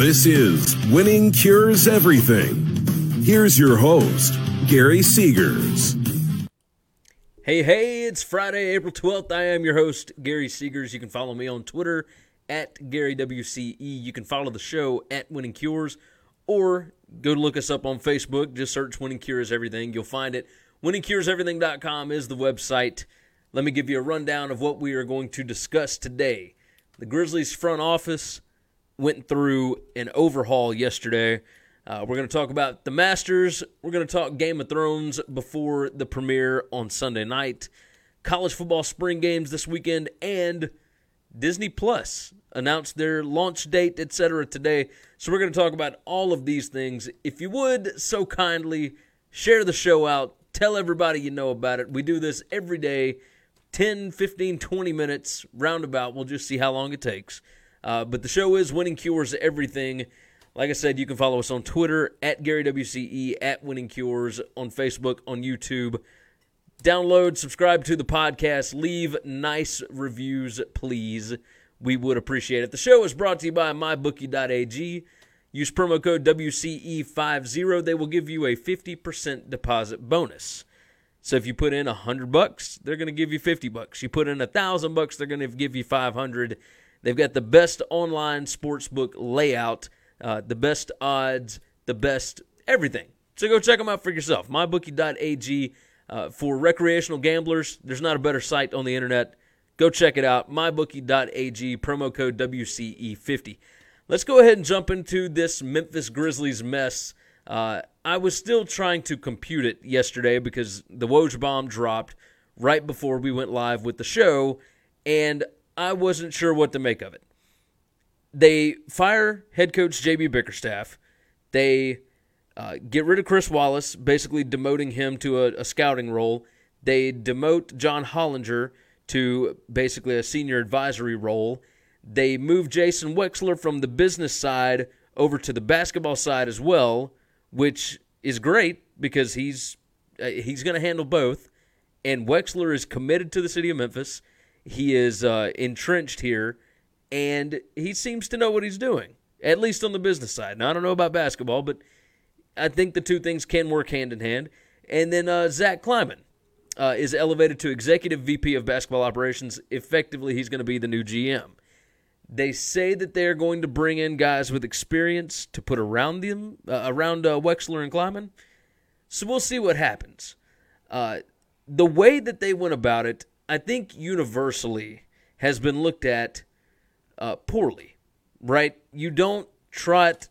This is Winning Cures Everything. Here's your host, Gary Seegers. Hey, hey, it's Friday, April 12th. I am your host, Gary Seegers. You can follow me on Twitter at GaryWCE. You can follow the show at Winning Cures or go look us up on Facebook. Just search Winning Cures Everything. You'll find it. WinningCuresEverything.com is the website. Let me give you a rundown of what we are going to discuss today. The Grizzlies front office went through an overhaul yesterday. Uh, we're going to talk about the Masters. We're going to talk Game of Thrones before the premiere on Sunday night. College football spring games this weekend and Disney Plus announced their launch date, etc. today. So we're going to talk about all of these things. If you would so kindly share the show out, tell everybody you know about it. We do this every day 10, 15, 20 minutes roundabout. We'll just see how long it takes. Uh, but the show is Winning Cures Everything. Like I said, you can follow us on Twitter at GaryWCE, at Winning Cures, on Facebook, on YouTube. Download, subscribe to the podcast, leave nice reviews, please. We would appreciate it. The show is brought to you by MyBookie.ag. Use promo code WCE50. They will give you a 50% deposit bonus. So if you put in a hundred bucks, they're going to give you fifty bucks. You put in a thousand bucks, they're going to give you five hundred. They've got the best online sportsbook layout, uh, the best odds, the best everything. So go check them out for yourself. MyBookie.ag uh, for recreational gamblers. There's not a better site on the internet. Go check it out. MyBookie.ag promo code WCE50. Let's go ahead and jump into this Memphis Grizzlies mess. Uh, I was still trying to compute it yesterday because the Woj bomb dropped right before we went live with the show, and I wasn't sure what to make of it. They fire head coach JB Bickerstaff. They uh, get rid of Chris Wallace, basically demoting him to a, a scouting role. They demote John Hollinger to basically a senior advisory role. They move Jason Wexler from the business side over to the basketball side as well which is great because he's uh, he's going to handle both. And Wexler is committed to the city of Memphis. He is uh, entrenched here, and he seems to know what he's doing, at least on the business side. Now, I don't know about basketball, but I think the two things can work hand in hand. And then uh, Zach Kleiman uh, is elevated to executive VP of basketball operations. Effectively, he's going to be the new GM. They say that they're going to bring in guys with experience to put around them, uh, around uh, Wexler and Kleiman. So we'll see what happens. Uh, the way that they went about it, I think universally has been looked at uh, poorly, right? You don't trot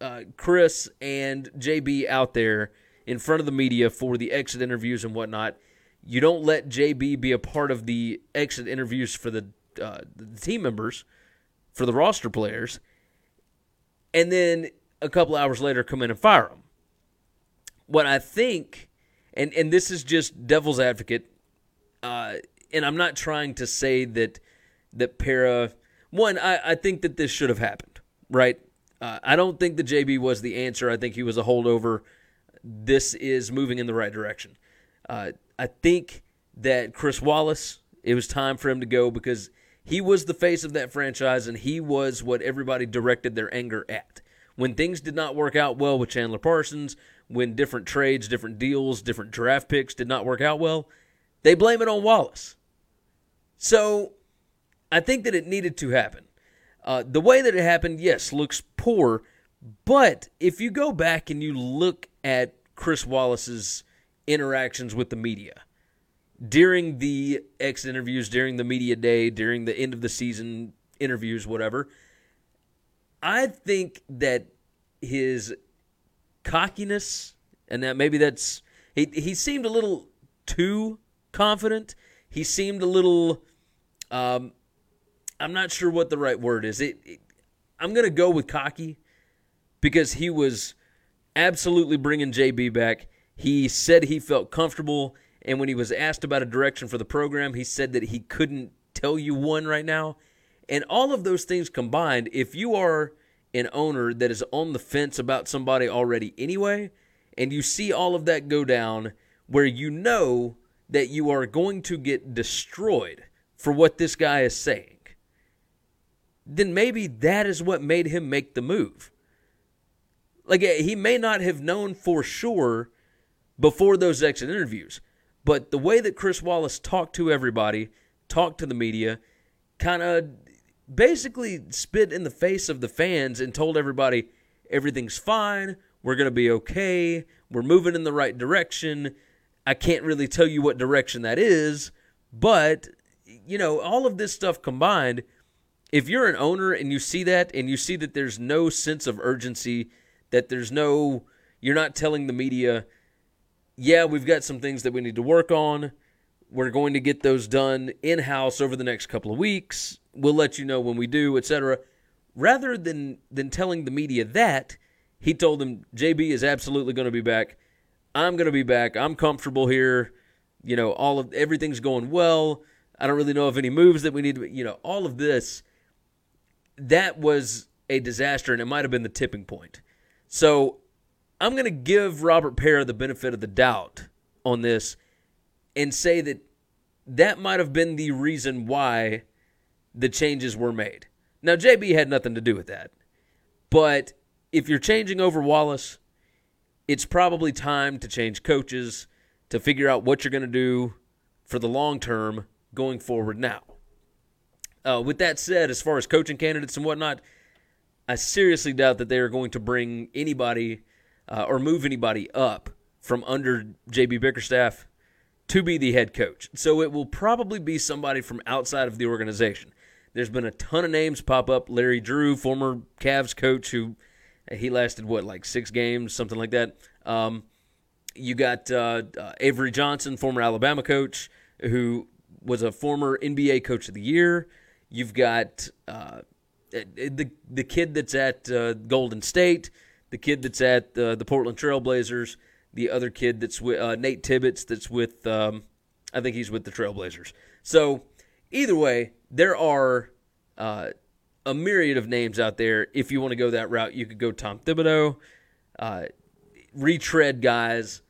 uh, Chris and JB out there in front of the media for the exit interviews and whatnot. You don't let JB be a part of the exit interviews for the uh, the team members, for the roster players, and then a couple hours later come in and fire them. What I think, and and this is just devil's advocate, uh, and I'm not trying to say that that Para. One, I, I think that this should have happened, right? Uh, I don't think the JB was the answer. I think he was a holdover. This is moving in the right direction. Uh, I think that Chris Wallace, it was time for him to go because he was the face of that franchise, and he was what everybody directed their anger at. When things did not work out well with Chandler Parsons, when different trades, different deals, different draft picks did not work out well, they blame it on Wallace. So I think that it needed to happen. Uh, the way that it happened, yes, looks poor, but if you go back and you look at Chris Wallace's interactions with the media, during the X interviews, during the media day, during the end of the season interviews, whatever, I think that his cockiness and that maybe that's he he seemed a little too confident. He seemed a little um I'm not sure what the right word is. It, it I'm to go with cocky because he was absolutely bringing JB back. He said he felt comfortable and when he was asked about a direction for the program, he said that he couldn't tell you one right now. And all of those things combined, if you are an owner that is on the fence about somebody already anyway, and you see all of that go down where you know that you are going to get destroyed for what this guy is saying, then maybe that is what made him make the move. Like eh, he may not have known for sure before those exit interviews, but the way that Chris Wallace talked to everybody, talked to the media, kind of basically spit in the face of the fans and told everybody everything's fine, we're going to be okay, we're moving in the right direction. I can't really tell you what direction that is, but you know, all of this stuff combined, if you're an owner and you see that and you see that there's no sense of urgency, that there's no you're not telling the media, yeah, we've got some things that we need to work on. We're going to get those done in house over the next couple of weeks. We'll let you know when we do, etc. Rather than than telling the media that, he told them JB is absolutely going to be back. I'm going to be back. I'm comfortable here. You know, all of everything's going well. I don't really know of any moves that we need to, you know, all of this. That was a disaster, and it might have been the tipping point. So I'm going to give Robert Pera the benefit of the doubt on this and say that that might have been the reason why the changes were made. Now, JB had nothing to do with that. But if you're changing over Wallace, it's probably time to change coaches to figure out what you're going to do for the long term going forward now. Uh, with that said, as far as coaching candidates and whatnot, I seriously doubt that they are going to bring anybody uh, or move anybody up from under JB Bickerstaff to be the head coach. So it will probably be somebody from outside of the organization. There's been a ton of names pop up. Larry Drew, former Cavs coach, who he lasted what like six games, something like that. Um, you got uh, uh, Avery Johnson, former Alabama coach, who was a former NBA Coach of the Year. You've got uh, the the kid that's at uh, Golden State, the kid that's at uh, the Portland Trailblazers, the other kid that's with uh, Nate Tibbetts that's with um, I think he's with the Trailblazers. So either way, there are a myriad of names out there. If you want to go that route, you could go Tom Thibodeau, uh, retread guys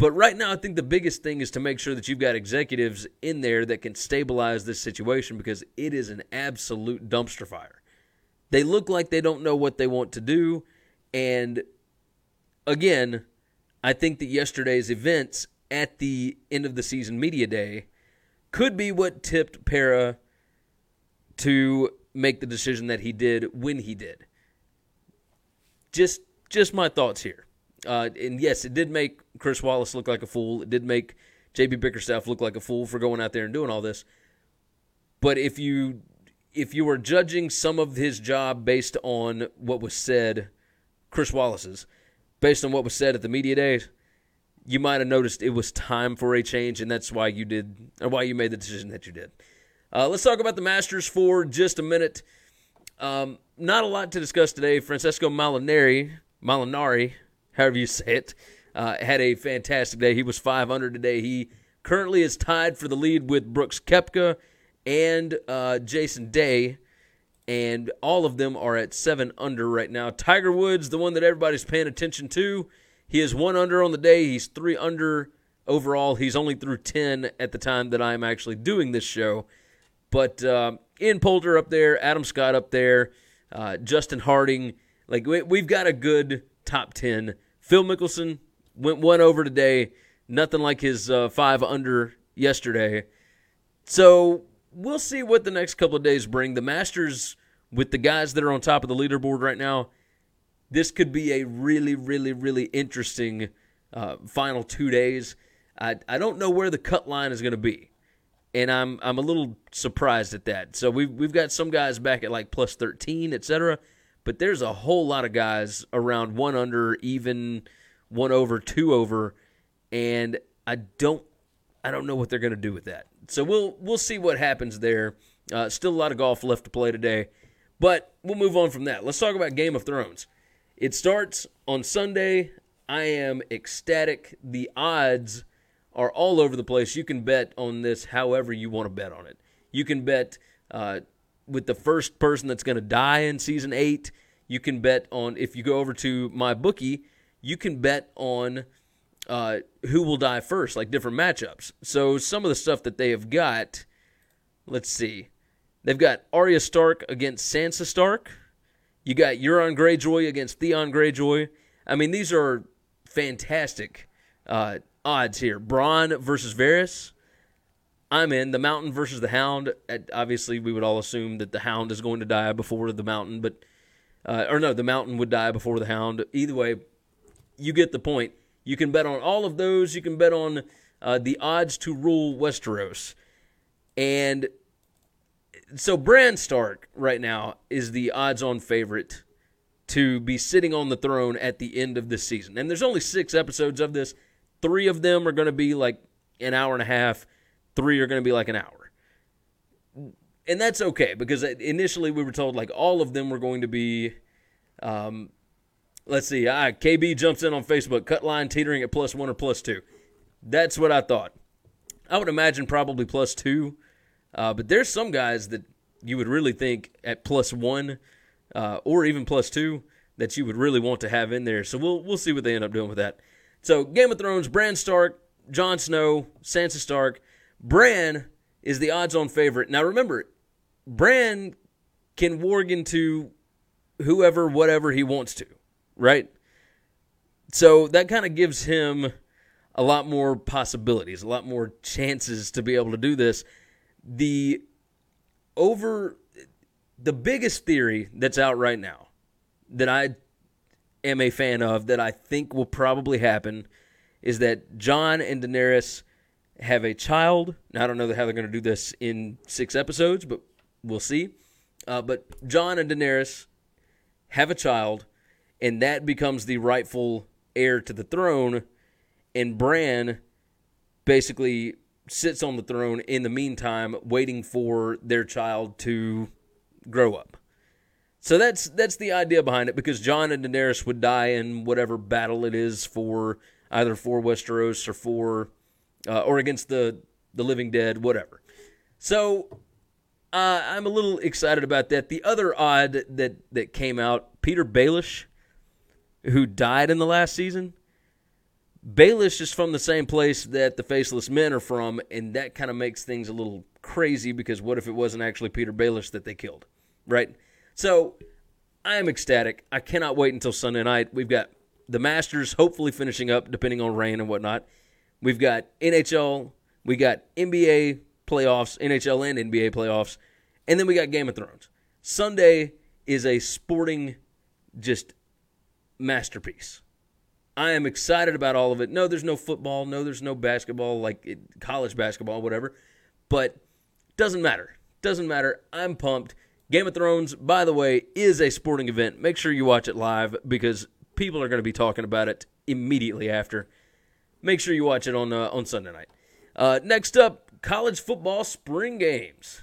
but right now, I think the biggest thing is to make sure that you've got executives in there that can stabilize this situation because it is an absolute dumpster fire. They look like they don't know what they want to do. And again, I think that yesterday's events at the end of the season media day could be what tipped Pera to make the decision that he did when he did. Just just my thoughts here. Uh, and yes, it did make Chris Wallace look like a fool. It did make JB Bickerstaff look like a fool for going out there and doing all this. But if you if you were judging some of his job based on what was said, Chris Wallace's, based on what was said at the media days, you might have noticed it was time for a change, and that's why you did, or why you made the decision that you did. Uh, let's talk about the Masters for just a minute. Um, not a lot to discuss today. Francesco Molinari, Molinari, however you say it, uh, had a fantastic day. He was five under today. He currently is tied for the lead with Brooks Koepka and uh, Jason Day, and all of them are at seven under right now. Tiger Woods, the one that everybody's paying attention to, he is one under on the day. He's three under overall. He's only through 10 at the time that I'm actually doing this show. But uh, Ian Poulter up there, Adam Scott up there, uh, Justin Harding. Like, we, have got a good top 10. Phil Mickelson went one over today. Nothing like his uh, five under yesterday. So we'll see what the next couple of days bring. The Masters, with the guys that are on top of the leaderboard right now, this could be a really, really, really interesting uh, final two days. I, I don't know where the cut line is going to be, and I'm I'm a little surprised at that. So we've we've got some guys back at like plus thirteen, etc but there's a whole lot of guys around one under, even one over, two over, and I don't I don't know what they're going to do with that. So we'll we'll see what happens there. Uh, still a lot of golf left to play today, but we'll move on from that. Let's talk about Game of Thrones. It starts on Sunday. I am ecstatic. The odds are all over the place. You can bet on this however you want to bet on it. You can bet uh, with the first person that's going to die in season eight. You can bet on if you go over to my bookie, you can bet on uh, who will die first, like different matchups. So some of the stuff that they have got, let's see, They've got Arya Stark against Sansa Stark. You got Euron Greyjoy against Theon Greyjoy. I mean, these are fantastic uh, odds here. Bronn versus Varys. I'm in. The Mountain versus the Hound. Obviously, we would all assume that the Hound is going to die before the Mountain, but uh, or no, the Mountain would die before the Hound. Either way, you get the point. You can bet on all of those. You can bet on uh, the odds to rule Westeros, and so Bran Stark right now is the odds-on favorite to be sitting on the throne at the end of this season. And there's only six episodes of this. Three of them are going to be like an hour and a half three are going to be like an hour. And that's okay because initially we were told like all of them were going to be. Um, let's see. Ah, KB jumps in on Facebook. Cut line teetering at plus one or plus two. That's what I thought. I would imagine probably plus two. Uh, but there's some guys that you would really think at plus one uh, or even plus two that you would really want to have in there. So we'll we'll see what they end up doing with that. So Game of Thrones, Bran Stark, Jon Snow, Sansa Stark, Bran is the odds on favorite. Now remember, Bran can warg into whoever, whatever he wants to, right? So that kind of gives him a lot more possibilities, a lot more chances to be able to do this. The over the biggest theory that's out right now that I am a fan of that I think will probably happen is that Jon and Daenerys have a child. Now, I don't know how they're going to do this in six episodes, but we'll see. Uh, but Jon and Daenerys have a child, and that becomes the rightful heir to the throne. And Bran basically sits on the throne in the meantime, waiting for their child to grow up. So that's that's the idea behind it because Jon and Daenerys would die in whatever battle it is for either for Westeros or for uh, or against the the living dead, whatever. So uh, I'm a little excited about that. The other odd that that came out, Petyr Baelish, who died in the last season. Baelish is from the same place that the Faceless Men are from, and that kind of makes things a little crazy because what if it wasn't actually Petyr Baelish that they killed, right? So I am ecstatic. I cannot wait until Sunday night. We've got the Masters hopefully finishing up, depending on rain and whatnot. We've got NHL, we got NBA playoffs, NHL and NBA playoffs, and then we got Game of Thrones. Sunday is a sporting just masterpiece. I am excited about all of it. No, there's no football. No, there's no basketball, like college basketball, whatever. But doesn't matter. Doesn't matter. I'm pumped. Game of Thrones, by the way, is a sporting event. Make sure you watch it live because people are going to be talking about it immediately after make sure you watch it on uh, on Sunday night. Uh, next up, college football spring games.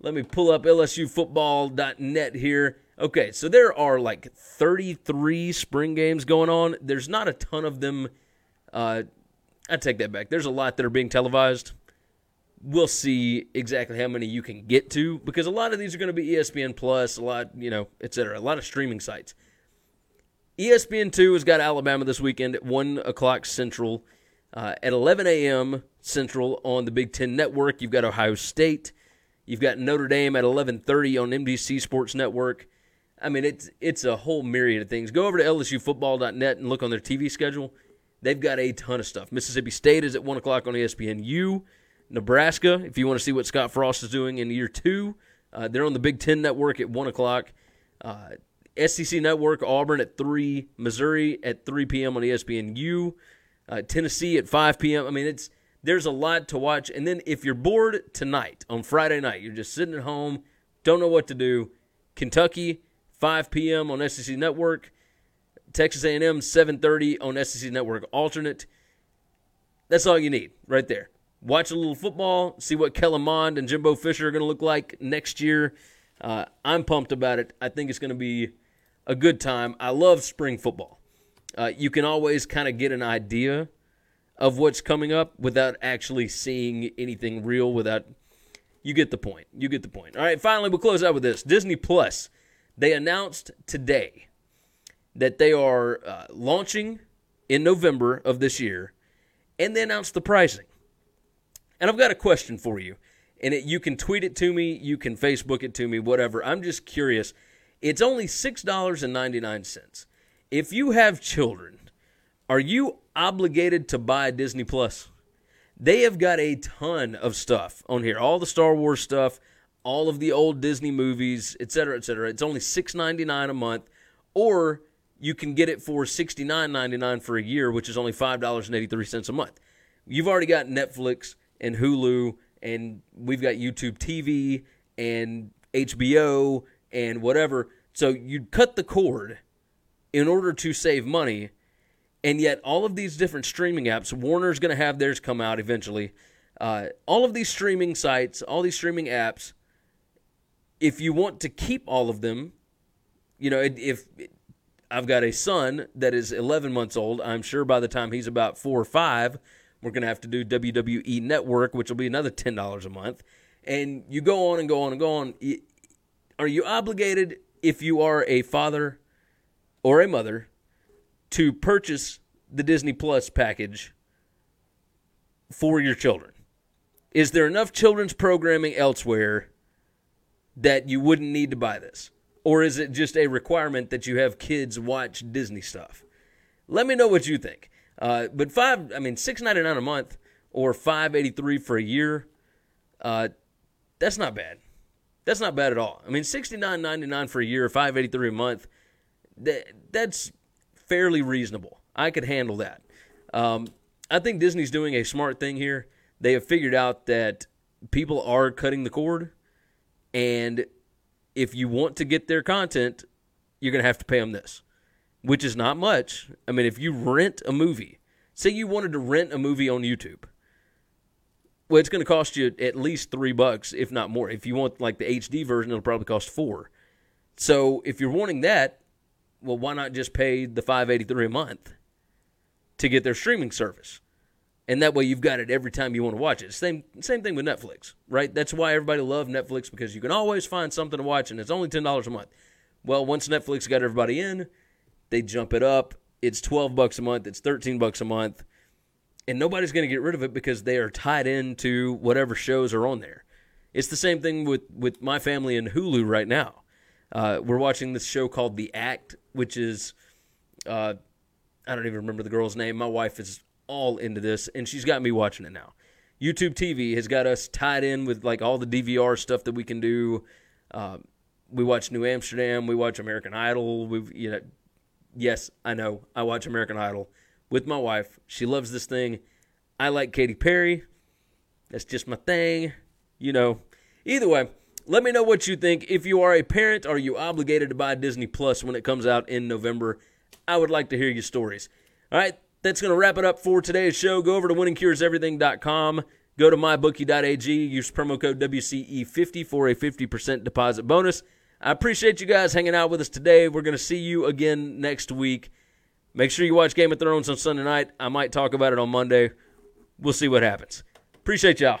Let me pull up LSUfootball.net here. Okay, so there are like 33 spring games going on. There's not a ton of them. Uh, I take that back. There's a lot that are being televised. We'll see exactly how many you can get to because a lot of these are going to be ESPN Plus, a lot, you know, et cetera, a lot of streaming sites. ESPN2 has got Alabama this weekend at 1 o'clock Central. Uh, at 11 a.m. Central on the Big Ten Network, you've got Ohio State. You've got Notre Dame at 11:30 on NBC Sports Network. I mean, it's it's a whole myriad of things. Go over to LSUFootball.net and look on their TV schedule. They've got a ton of stuff. Mississippi State is at one o'clock on ESPN. ESPNU. Nebraska, if you want to see what Scott Frost is doing in year two, uh, they're on the Big Ten Network at one o'clock. Uh, SEC Network, Auburn at 3, Missouri at 3 p.m. on ESPNU, uh, Tennessee at 5 p.m. I mean, it's there's a lot to watch. And then if you're bored tonight on Friday night, you're just sitting at home, don't know what to do, Kentucky 5 p.m. on SEC Network, Texas A&M 7:30 on SEC Network alternate. That's all you need right there. Watch a little football, see what Kellen Mond and Jimbo Fisher are going to look like next year. Uh, I'm pumped about it. I think it's going to be a good time. I love spring football. Uh, you can always kind of get an idea of what's coming up without actually seeing anything real. Without you get the point. You get the point. All right. Finally, we'll close out with this. Disney Plus. They announced today that they are uh, launching in November of this year, and they announced the pricing. And I've got a question for you. and it, you can tweet it to me, you can Facebook it to me, whatever. I'm just curious. It's only $6.99. If you have children, are you obligated to buy Disney Plus? They have got a ton of stuff on here. All the Star Wars stuff, all of the old Disney movies, etc., etc. It's only $6.99 a month or you can get it for $69.99 for a year, which is only $5.83 a month. You've already got Netflix and Hulu and we've got YouTube TV and HBO and whatever. So you'd cut the cord in order to save money. And yet, all of these different streaming apps, Warner's going to have theirs come out eventually. Uh, all of these streaming sites, all these streaming apps, if you want to keep all of them, you know, if I've got a son that is 11 months old, I'm sure by the time he's about four or five, we're going to have to do WWE Network, which will be another $10 a month. And you go on and go on and go on. Are you obligated, if you are a father or a mother, to purchase the Disney Plus package for your children? Is there enough children's programming elsewhere that you wouldn't need to buy this? Or is it just a requirement that you have kids watch Disney stuff? Let me know what you think. Uh, but five, I mean, six ninety nine a month or five eighty three for a year. Uh, that's not bad. That's not bad at all. I mean, sixty nine ninety nine for a year, five eighty three a month. That that's fairly reasonable. I could handle that. Um, I think Disney's doing a smart thing here. They have figured out that people are cutting the cord, and if you want to get their content, you're going to have to pay them this which is not much. I mean, if you rent a movie, say you wanted to rent a movie on YouTube, well, it's going to cost you at least three bucks, if not more. If you want like the HD version, it'll probably cost four. So if you're wanting that, well, why not just pay the five eighty three a month to get their streaming service? And that way you've got it every time you want to watch it. Same same thing with Netflix, right? That's why everybody loved Netflix because you can always find something to watch and it's only ten dollars a month. Well, once Netflix got everybody in, they jump it up. It's 12 bucks a month, it's 13 bucks a month. And nobody's going to get rid of it because they are tied into whatever shows are on there. It's the same thing with, with my family and Hulu right now. Uh, we're watching this show called The Act, which is, uh, I don't even remember the girl's name. My wife is all into this, and she's got me watching it now. YouTube TV has got us tied in with like all the DVR stuff that we can do. Uh, we watch New Amsterdam, we watch American Idol, we you know Yes, I know. I watch American Idol with my wife. She loves this thing. I like Katy Perry. That's just my thing. You know. Either way, let me know what you think. If you are a parent, are you obligated to buy Disney Plus when it comes out in November? I would like to hear your stories. All right, that's going to wrap it up for today's show. Go over to winningcureseverything.com. Go to mybookie.ag. Use promo code WCE50 for a 50% deposit bonus. I appreciate you guys hanging out with us today. We're going to see you again next week. Make sure you watch Game of Thrones on Sunday night. I might talk about it on Monday. We'll see what happens. Appreciate y'all.